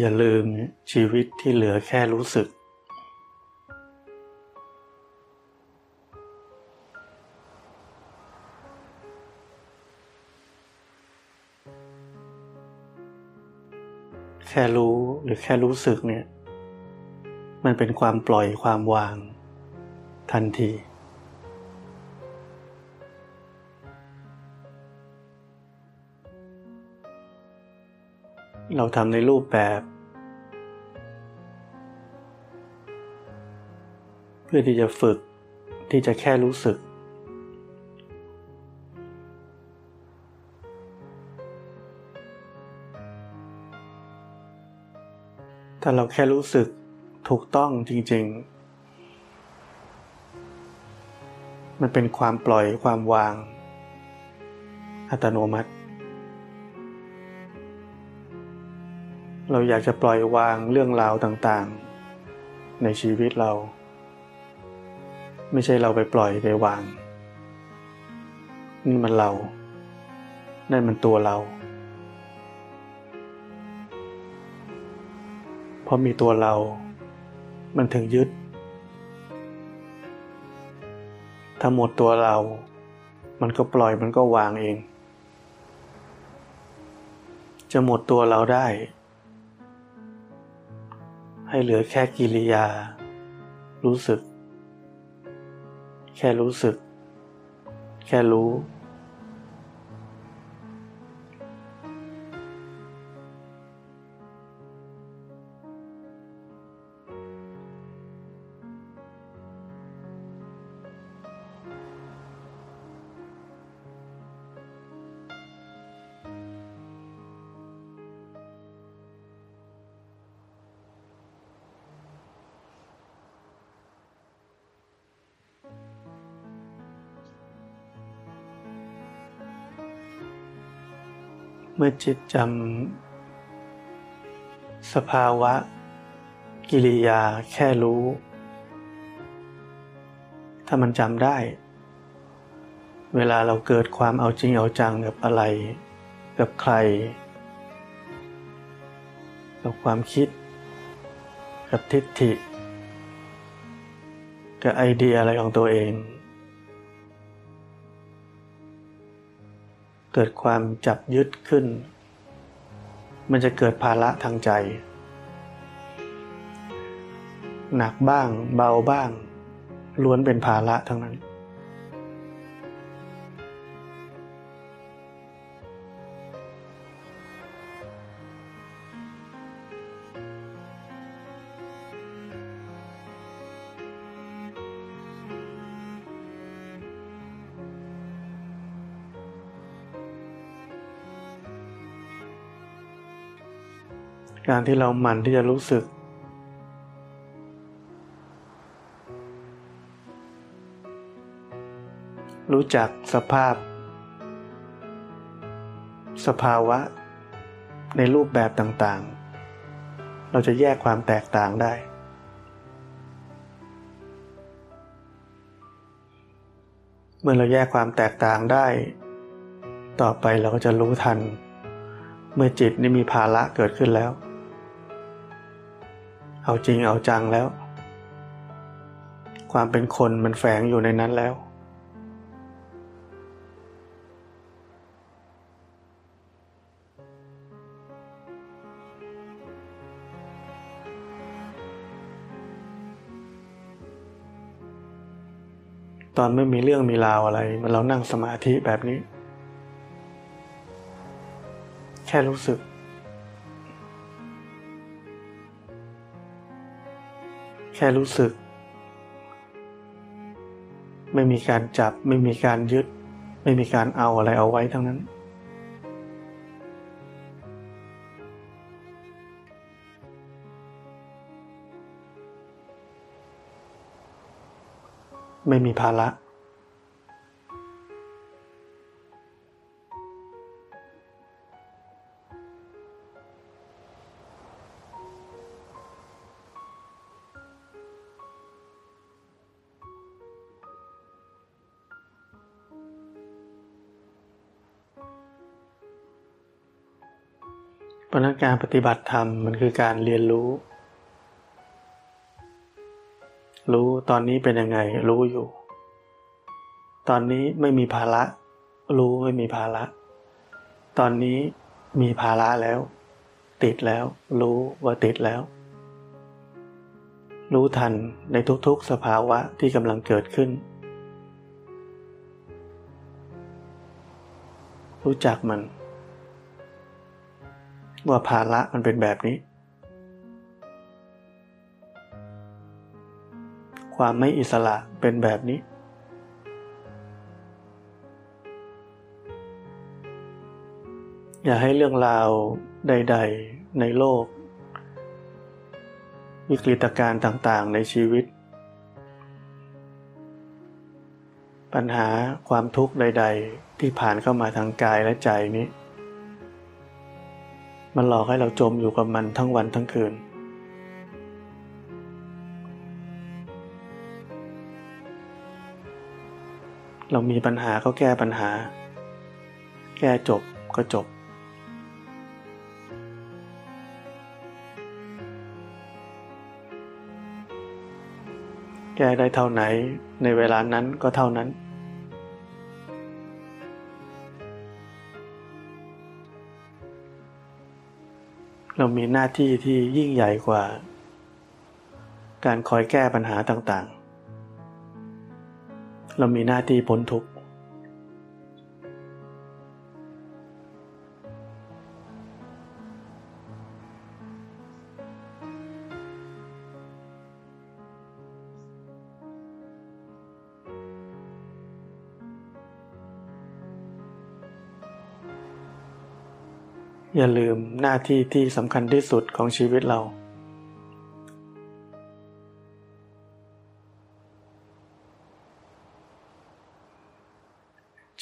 อย่าลืมชีวิตที่เหลือแค่รู้สึก แค่รู้หรือแค่รู้สึกเนี่ย มันเป็นความปล่อยความวางทันที เราทำในรูปแบบ เพื่อที่จะฝึกที่จะแค่รู้สึก ถ้าเราแค่รู้สึกถูกต้องจริง ๆ มันเป็นความปล่อยความวาง อัตโนมัติ เราอยากจะปล่อยวางเรื่องราวต่างๆ ในชีวิตเรา ไม่ใช่เราไปปล่อยไปวาง นี่มันเรานั่นมันตัวเราเพราะมีตัวเรา มันถึงยึด ถ้าหมดตัวเรา มันก็ปล่อยมันก็วางเอง จะหมดตัวเราได้ ให้เหลือแค่กิริยา รู้สึก แค่รู้สึก แค่รู้ มื่อจิตจำสภาวะ กิริยาแค่รู้ ถ้ามันจำได้ เวลาเราเกิดความเอาจริงเอาจังกับอะไร กับใคร กับความคิด กับทิฏฐิ กับไอเดียอะไรของตัวเอง เกิดความจับยึดขึ้น มันจะเกิดภาระทางใจ หนักบ้างเบาบ้าง ล้วนเป็นภาระทั้งนั้น การที่เราหมั่นที่จะรู้สึก รู้จักสภาพ สภาวะ ในรูปแบบต่างๆ เราจะแยกความแตกต่างได้ เมื่อเราแยกความแตกต่างได้ ต่อไปเราก็จะรู้ทันเมื่อจิตนี่มีภาระเกิดขึ้นแล้ว เอาจริงเอาจังแล้ว ความเป็นคนมันแฝงอยู่ในนั้นแล้ว ตอนไม่มีเรื่องมีราวอะไร มันเรานั่งสมาธิแบบนี้ แค่รู้สึก แค่รู้สึก ไม่มีการจับ ไม่มีการยึด ไม่มีการเอาอะไรเอาไว้ทั้งนั้น ไม่มีภาระ เพราะนั้นการปฏิบัติธรรมมันคือการเรียนรู้ รู้ตอนนี้เป็นยังไง รู้อยู่ ตอนนี้ไม่มีภาระ รู้ไม่มีภาระ ตอนนี้มีภาระแล้ว ติดแล้ว รู้ว่าติดแล้ว รู้ทันในทุกๆสภาวะที่กำลังเกิดขึ้น รู้จักมัน ว่าภาระมันเป็นแบบนี้ ความไม่อิสระเป็นแบบนี้ อย่าให้เรื่องราวใด ๆ ในโลก วิกฤตการณ์ต่างๆ ในชีวิต ปัญหาความทุกข์ใด ๆ ที่ผ่านเข้ามาทางกายและใจนี้ มันหลอกให้เราจมอยู่กับมันทั้งวันทั้งคืน เรามีปัญหาก็แก้ปัญหา แก้จบก็จบ แก้ได้เท่าไหนในเวลานั้นก็เท่านั้น เรามีหน้าที่ที่ยิ่งใหญ่กว่า การคอยแก้ปัญหาต่างๆ เรามีหน้าที่พ้นทุกข์ อย่าลืมหน้าที่ที่สำคัญที่สุดของชีวิตเรา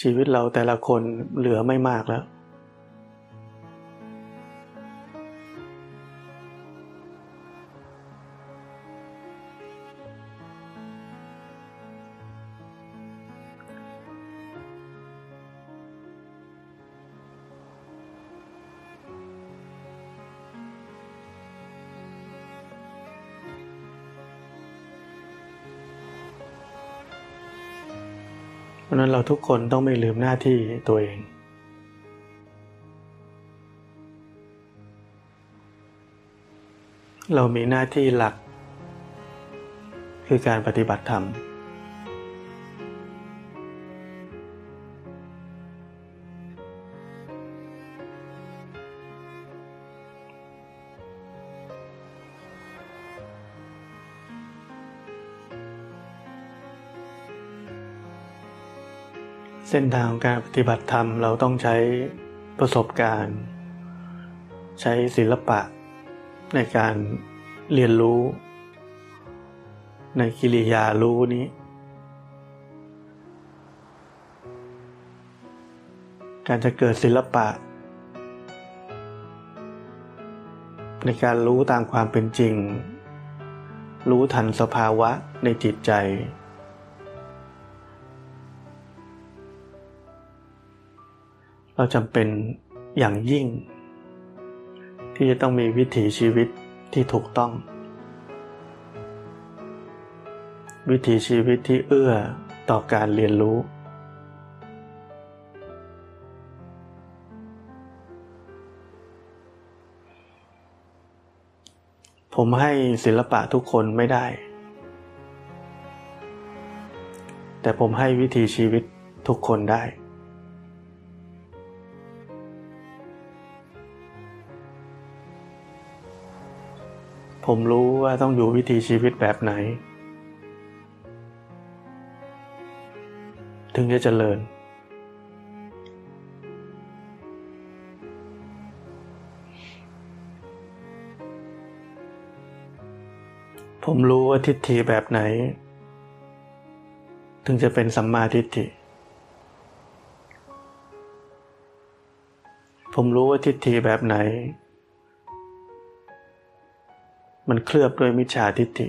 ชีวิตเราแต่ละคนเหลือไม่มากแล้ว เราทุกคนต้องไม่ลืมหน้าที่ตัวเอง เรามีหน้าที่หลัก คือการปฏิบัติธรรม เส้นทางการปฏิบัติธรรมเราต้องใช้ประสบการณ์ ใช้ศิลปะ ในการเรียนรู้ ในกิริยารู้นี้ การจะเกิดศิลปะ ในการรู้ตามความเป็นจริง รู้ทันสภาวะในจิตใจ เราจำเป็นอย่างยิ่ง ที่จะต้องมีวิถีชีวิตที่ถูกต้อง วิถีชีวิตที่เอื้อต่อการเรียนรู้ ผมให้ศิลปะทุกคนไม่ได้ แต่ผมให้วิถีชีวิตทุกคนได้ ผมรู้ว่าต้องอยู่วิธีชีวิตแบบไหน ถึงจะเจริญ ผมรู้ว่าทิฏฐิแบบไหน ถึงจะเป็นสัมมาทิฏฐิผมรู้ว่าทิฏฐิแบบไหน มันเคลือบด้วยมิจฉาทิฏฐิ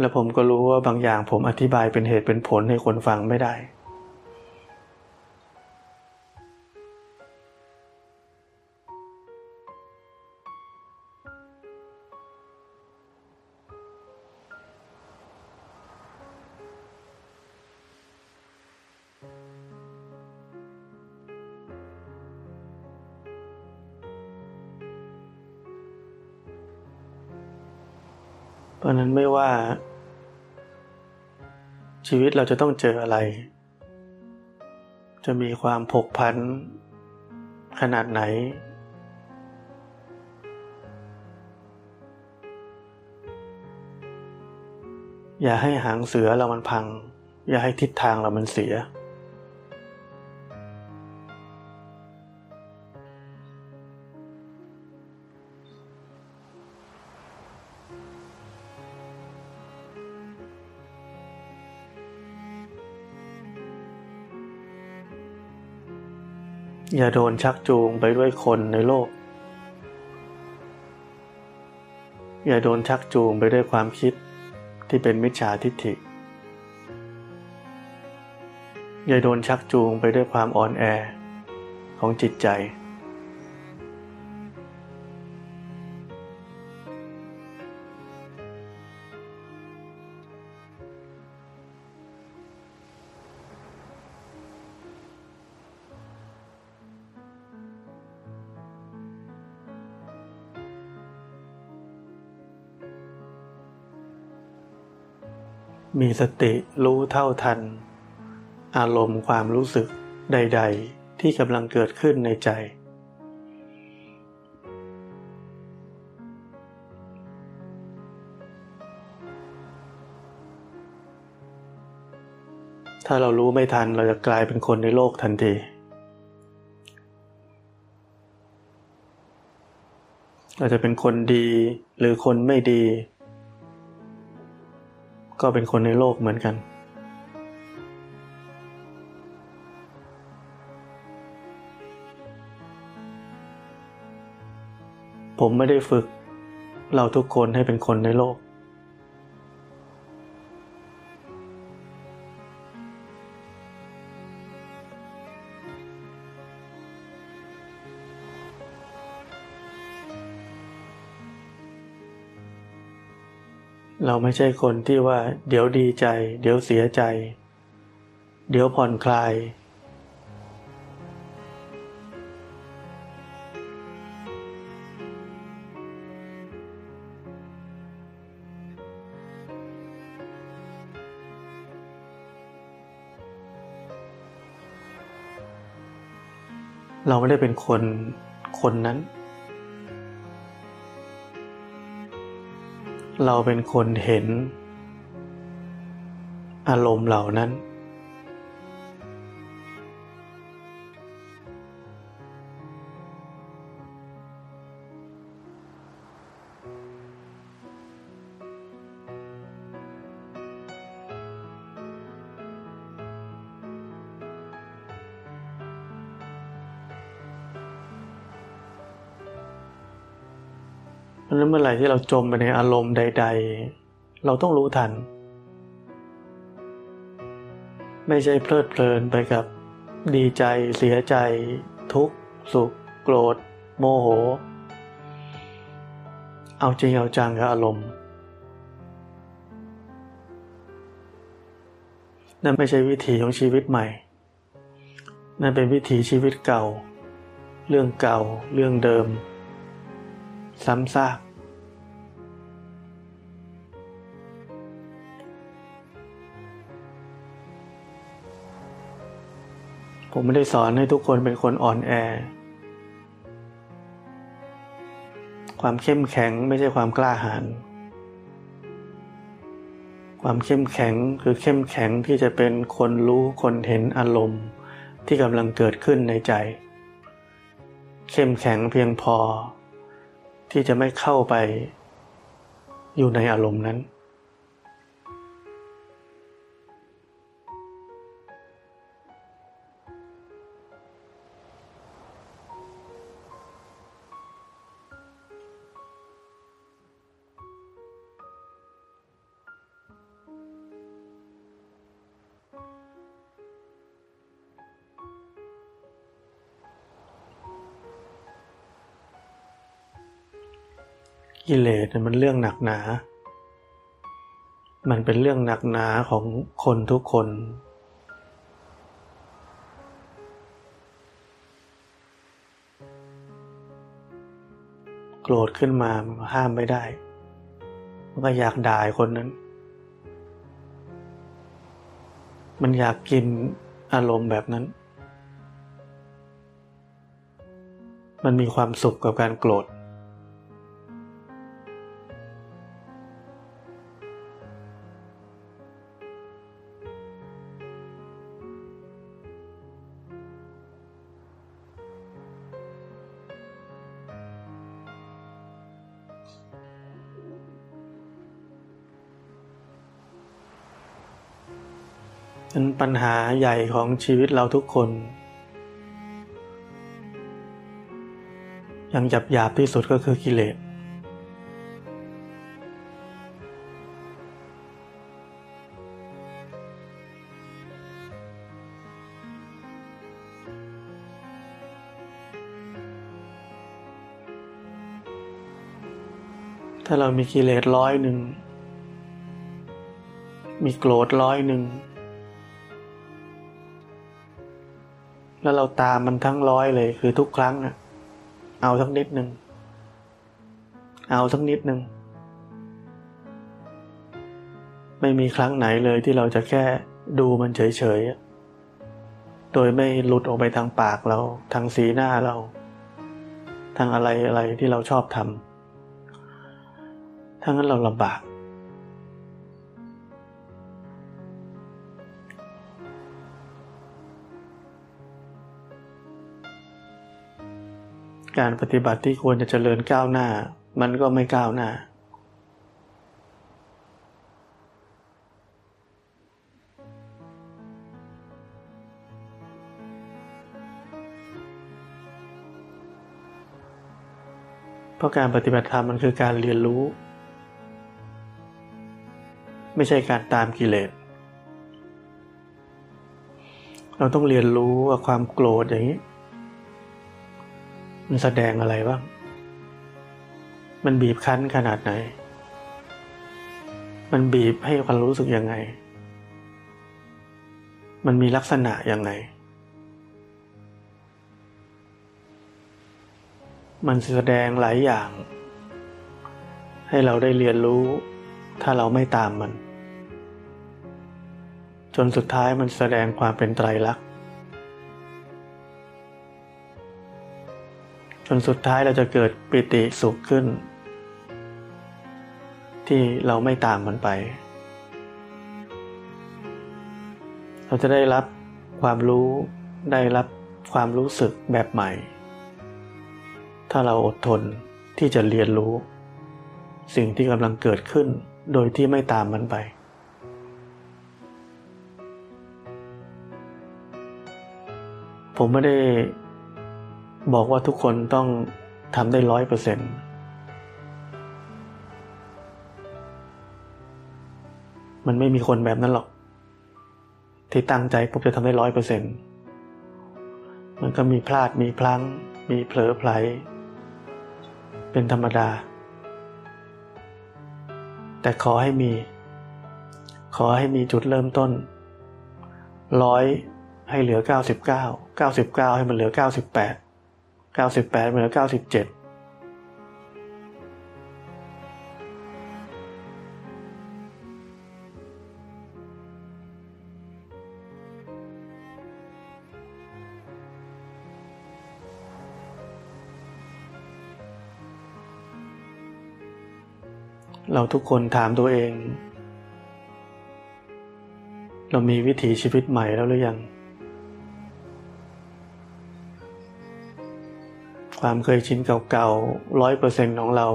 และผมก็รู้ว่าบางอย่างผมอธิบายเป็นเหตุเป็นผลให้คนฟังไม่ได้ ชีวิตเราจะต้องเจออะไร จะมีความผกพันขนาดไหน อย่าให้หางเสือเรามันพัง อย่าให้ทิศทางเรามันเสีย อย่าโดนชักจูงไปด้วยคนในโลก อย่าโดนชักจูงไปด้วยความคิดที่เป็นมิจฉาทิฏฐิ อย่าโดนชักจูงไปด้วยความอ่อนแอของจิตใจ มีสติรู้เท่าทัน อารมณ์ความรู้สึกใด ๆ ที่กำลังเกิดขึ้นในใจ ถ้าเรารู้ไม่ทันเราจะกลายเป็นคนในโลกทันที เราจะเป็นคนดีหรือคนไม่ดี ก็เป็นคนในโลกเหมือนกัน ผมไม่ได้ฝึก เราทุกคนให้เป็นคนในโลก เราไม่ใช่คนที่ว่า เดี๋ยวดีใจ เดี๋ยวเสียใจ เดี๋ยวผ่อนคลาย เราไม่ได้เป็นคนคนนั้น เราเป็นคนเห็น อารมณ์เหล่านั้น ที่เราจมไปในอารมณ์ใด ๆ เราต้องรู้ทัน ไม่ใช่เพลิดเพลินไปกับ ดีใจ เสียใจ ทุกข์ สุข โกรธ โมโห เอาจริงเอาจังกับอารมณ์นั่นไม่ใช่วิถีของชีวิตใหม่ นั่นเป็นวิถีชีวิตเก่า เรื่องเก่า เรื่องเดิม ซ้ำซาก ผมไม่ได้สอนให้ทุกคนเป็นคนอ่อนแอ ความเข้มแข็งไม่ใช่ความกล้าหาญ ความเข้มแข็งคือเข้มแข็งที่จะเป็นคนรู้คนเห็นอารมณ์ที่กำลังเกิดขึ้นในใจ เข้มแข็งเพียงพอ ที่จะไม่เข้าไปอยู่ในอารมณ์นั้น กิเลสมันเรื่องหนักหนา มันเป็นเรื่องหนักหนาของคนทุกคน โกรธขึ้นมามันห้ามไม่ได้ มันก็อยากด่าคนนั้น มันอยากกินอารมณ์แบบนั้น มันมีความสุขกับการโกรธ เป็นปัญหาใหญ่ของชีวิตเราทุกคนอย่างหยับหยาบที่สุดก็คือกิเลสถ้าเรามีกิเลสร้อยหนึ่ง มีโกรธร้อยหนึ่ง แล้วเราตามมันทั้งร้อยเลย คือทุกครั้งอะเอาสักนิดหนึ่ง เอาสักนิดหนึ่ง ไม่มีครั้งไหนเลยที่เราจะแค่ดูมันเฉยๆ โดยไม่หลุดออกไปทางปากเรา ทางสีหน้าเรา ทางอะไรอะไรที่เราชอบทำทั้งนั้นเราลำบาก การปฏิบัติที่ควรจะเจริญก้าวหน้า มันก็ไม่ก้าวหน้า เพราะการปฏิบัติธรรมมันคือการเรียนรู้ ไม่ใช่การตามกิเลส เราต้องเรียนรู้ว่าความโกรธอย่างนี้ มันแสดงอะไรบ้าง มันบีบคั้นขนาดไหน มันบีบให้ความรู้สึกยังไง มันมีลักษณะยังไง มันแสดงหลายอย่าง ให้เราได้เรียนรู้ ถ้าเราไม่ตามมัน จนสุดท้ายมันแสดงความเป็นไตรลักษณ์ จนสุดท้ายเราจะเกิดปิติสุขขึ้น ที่เราไม่ตามมันไป เราจะได้รับความรู้ได้รับความรู้สึกแบบใหม่ ถ้าเราอดทนที่จะเรียนรู้ สิ่งที่กำลังเกิดขึ้นโดยที่ไม่ตามมันไปผมไม่ได้ บอกว่าทุกคนต้องทำได้ร้อยเปอร์เซ็นต์มันไม่มีคนแบบนั้นหรอก ที่ตั้งใจปุ๊บจะทำได้ร้อยเปอร์เซ็นต์มันก็มีพลาดมีพลั้ง มีเผลอไผล เป็นธรรมดา แต่ขอให้มี ขอให้มีจุดเริ่มต้นร้อยให้เหลือเก้าสิบเก้าเก้าสิบเก้าให้มันเหลือเก้าสิบแปดเก้าสิบแปดเหลือเก้าสิบเจ็ดเราทุกคนถามตัวเอง เรามีวิถีชีวิตใหม่แล้วหรือยัง ความเคยชินเก่าๆร้อยเปอร์เซ็นของเรา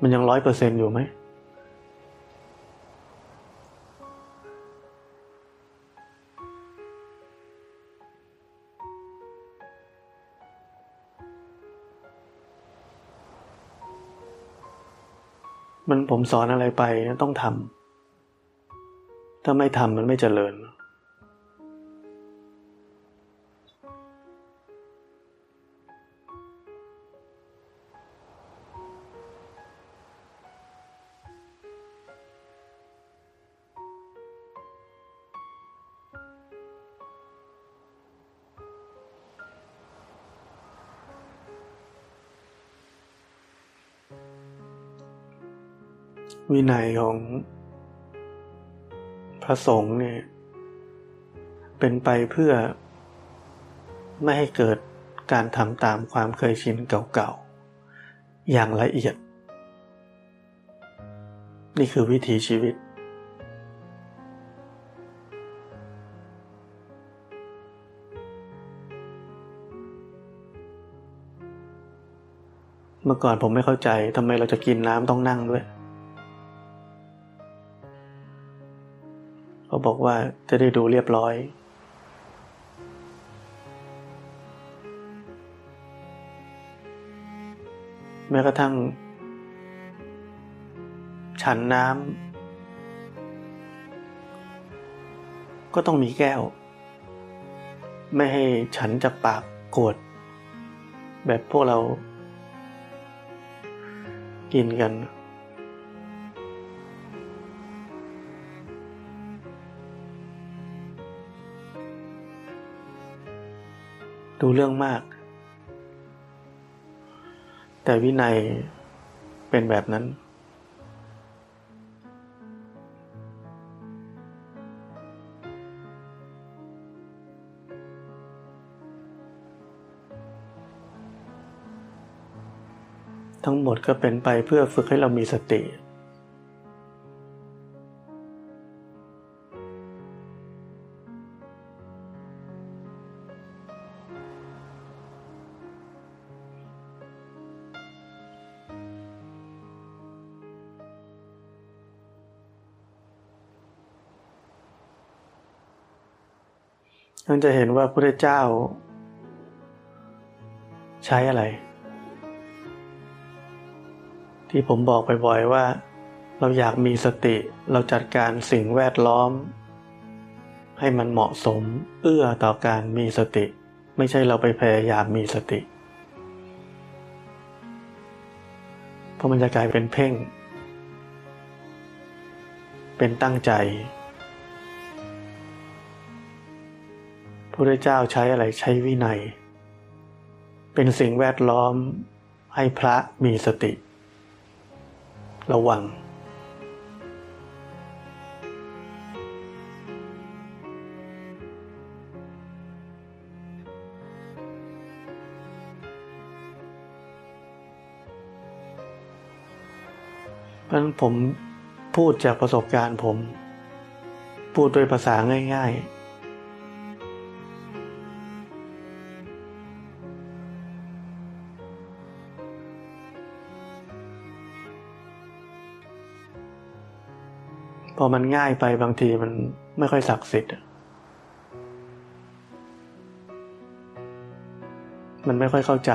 มันยังร้อยเปอร์เซ็นอยู่ไหม มันผมสอนอะไรไปต้องทำถ้าไม่ทำมันไม่เจริญ วินัยของพระสงฆ์เนี่ย เป็นไปเพื่อไม่ให้เกิดการทำตามความเคยชินเก่าๆ อย่างละเอียด นี่คือวิถีชีวิต เมื่อก่อนผมไม่เข้าใจทำไมเราจะกินน้ำต้องนั่งด้วย เขาบอกว่าจะได้ดูเรียบร้อย แม้กระทั่ง ฉันน้ำก็ต้องมีแก้ว ไม่ให้ฉันจากปากโกรธแบบพวกเรากินกัน ดูเรื่องมาก แต่วินัยเป็นแบบนั้น ทั้งหมดก็เป็นไปเพื่อฝึกให้เรามีสติ ท่านจะเห็นว่าพระเจ้า ใช้อะไร ที่ผมบอกบ่อยๆว่า เราอยากมีสติเราจัดการสิ่งแวดล้อม ให้มันเหมาะสมเอื้อต่อการมีสติ ไม่ใช่เราไปพยายามมีสติ เพราะมันจะกลายเป็นเพ่ง เป็นตั้งใจ พระเจ้าใช้อะไรใช้วินัย เป็นสิ่งแวดล้อมให้พระมีสติ ระวัง เพราะนั้นผมพูดจากประสบการณ์ผม พูดด้วยภาษาง่าย ๆ อมันง่ายไปบางทีมันไม่ค่อยศักดิ์สิทธิ์มันไม่ค่อยเข้าใจ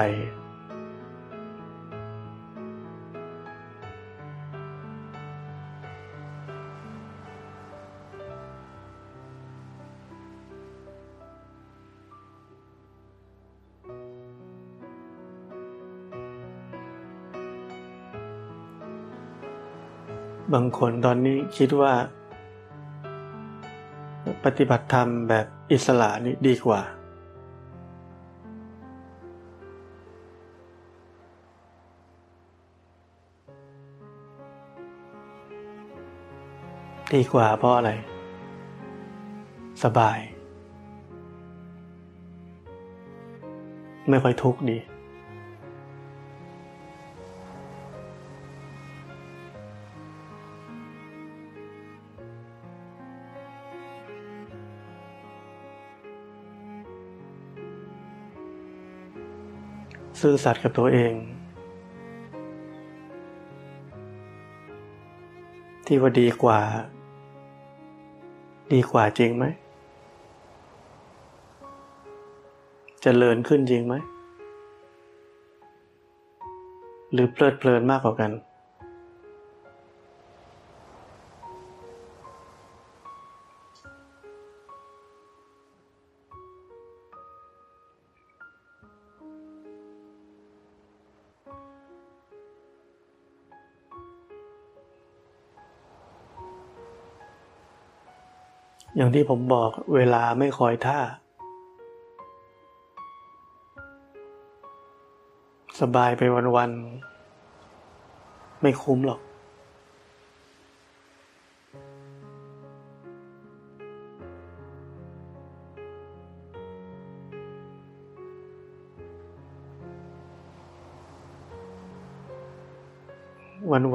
บางคนตอนนี้คิดว่า ปฏิบัติธรรมแบบอิสระนี่ดีกว่า ดีกว่าเพราะอะไร สบาย ไม่ค่อยทุกข์ดี ซื่อสัตย์กับตัวเอง ที่ว่าดีกว่า ดีกว่าจริงไหมจเจริญขึ้นจริงไหม หรือเพลิดเพลินมากกว่ากัน อย่างที่ผมบอกเวลาไม่คอยท่า สบายไปวันๆ ไม่คุ้มหรอก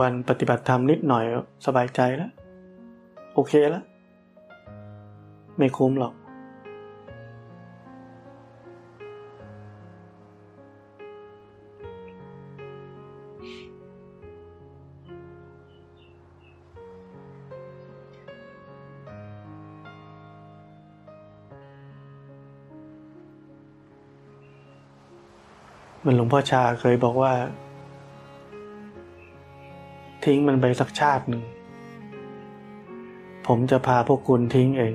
วันๆ ปฏิบัติธรรมนิดหน่อยสบายใจแล้ว โอเคแล้ว ไม่คุ้มหรอกเหมือนหลวงพ่อชาเคยบอกว่า ทิ้งมันไปสักชาติหนึ่ง ผมจะพาพวกคุณทิ้งเอง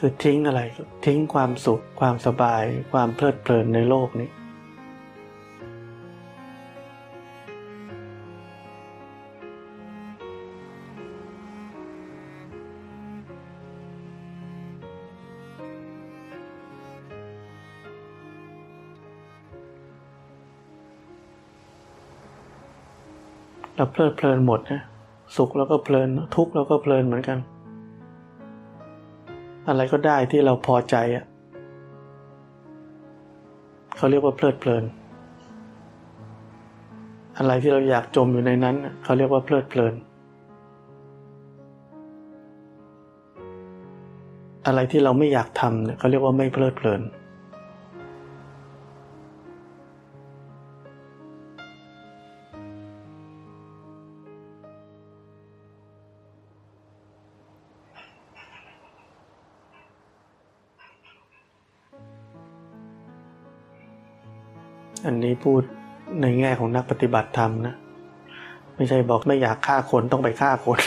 คือทิ้งอะไร ทิ้งความสุข ความสบาย ความเพลิดเพลินในโลกนี้ เราเพลิดเพลินหมดนะ สุขแล้วก็เพลิน ทุกข์แล้วก็เพลินเหมือนกัน อะไรก็ได้ที่เราพอใจอะเขาเรียกว่าเพลิดเพลิน อะไรที่เราอยากจมอยู่ในนั้นเขาเรียกว่าเพลิดเพลิน อะไรที่เราไม่อยากทำเนี่ยเขาเรียกว่าไม่เพลิดเพลิน อันนี้พูดในแง่ของนักปฏิบัติธรรมนะ ไม่ใช่บอกไม่อยากฆ่าคนต้องไปฆ่าคน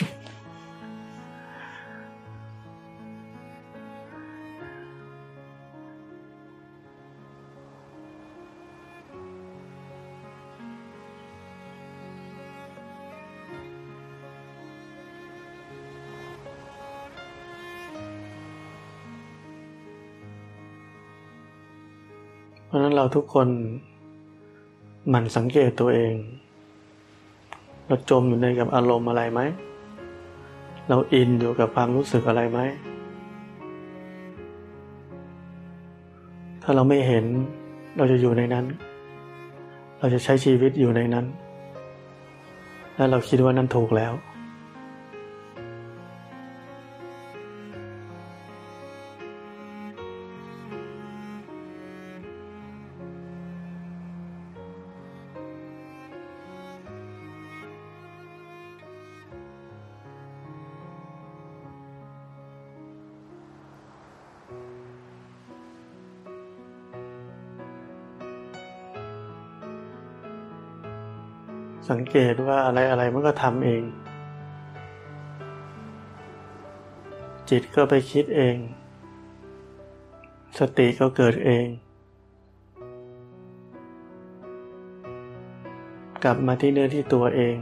เพราะนั้นเราทุกคน มันสังเกตตัวเอง เราจมอยู่ในกับอารมณ์อะไรไหม เราอินอยู่กับความรู้สึกอะไรไหม ถ้าเราไม่เห็นเราจะอยู่ในนั้น เราจะใช้ชีวิตอยู่ในนั้น และเราคิดว่านั้นถูกแล้ว สังเกตว่าอะไรอะไรมันก็ทำเอง จิตก็ไปคิดเอง สติก็เกิดเอง กลับมาที่เนื้อที่ตัวเอง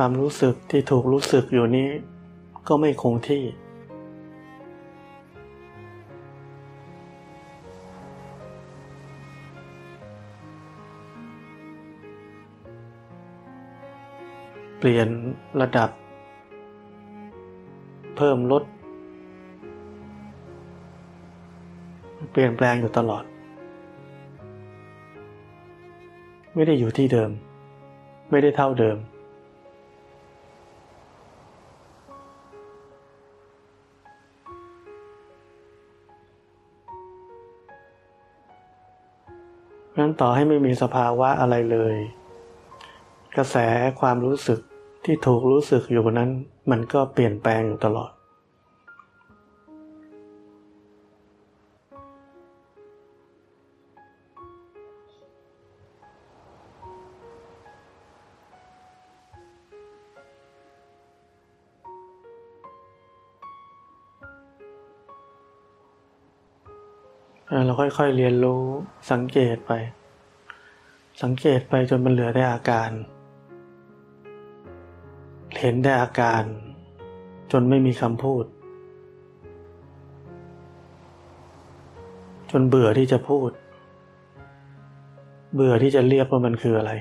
ความรู้สึกที่ถูกรู้สึกอยู่นี้ ก็ไม่คงที่ เปลี่ยนระดับ เพิ่มลด เปลี่ยนแปลงอยู่ตลอด ไม่ได้อยู่ที่เดิม ไม่ได้เท่าเดิม ต่อให้ไม่มีสภาวะอะไรเลย กระแสความรู้สึกที่ถูกรู้สึกอยู่นั้น มันก็เปลี่ยนแปลงอยู่ตลอด เราค่อยๆเรียนรู้สังเกตไป สังเกตไปจนมันเหลือแต่อาการ เห็นแต่อาการ จนไม่มีคำพูด จนเบื่อที่จะพูด เบื่อที่จะเรียกว่ามันคืออะไร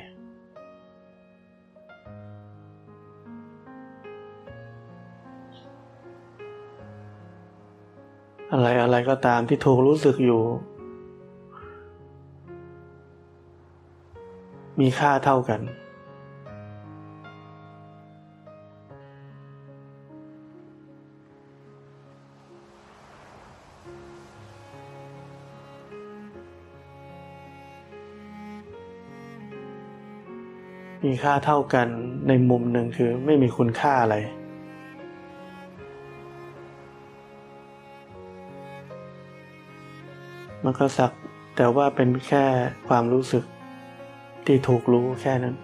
อะไรอะไรก็ตามที่ถูกรู้สึกอยู่ มีค่าเท่ากัน มีค่าเท่ากันในมุมหนึ่งคือไม่มีคุณค่าอะไรมันก็สักแต่ว่าเป็นแค่ความรู้สึก ที่ถูกรู้แค่นั้น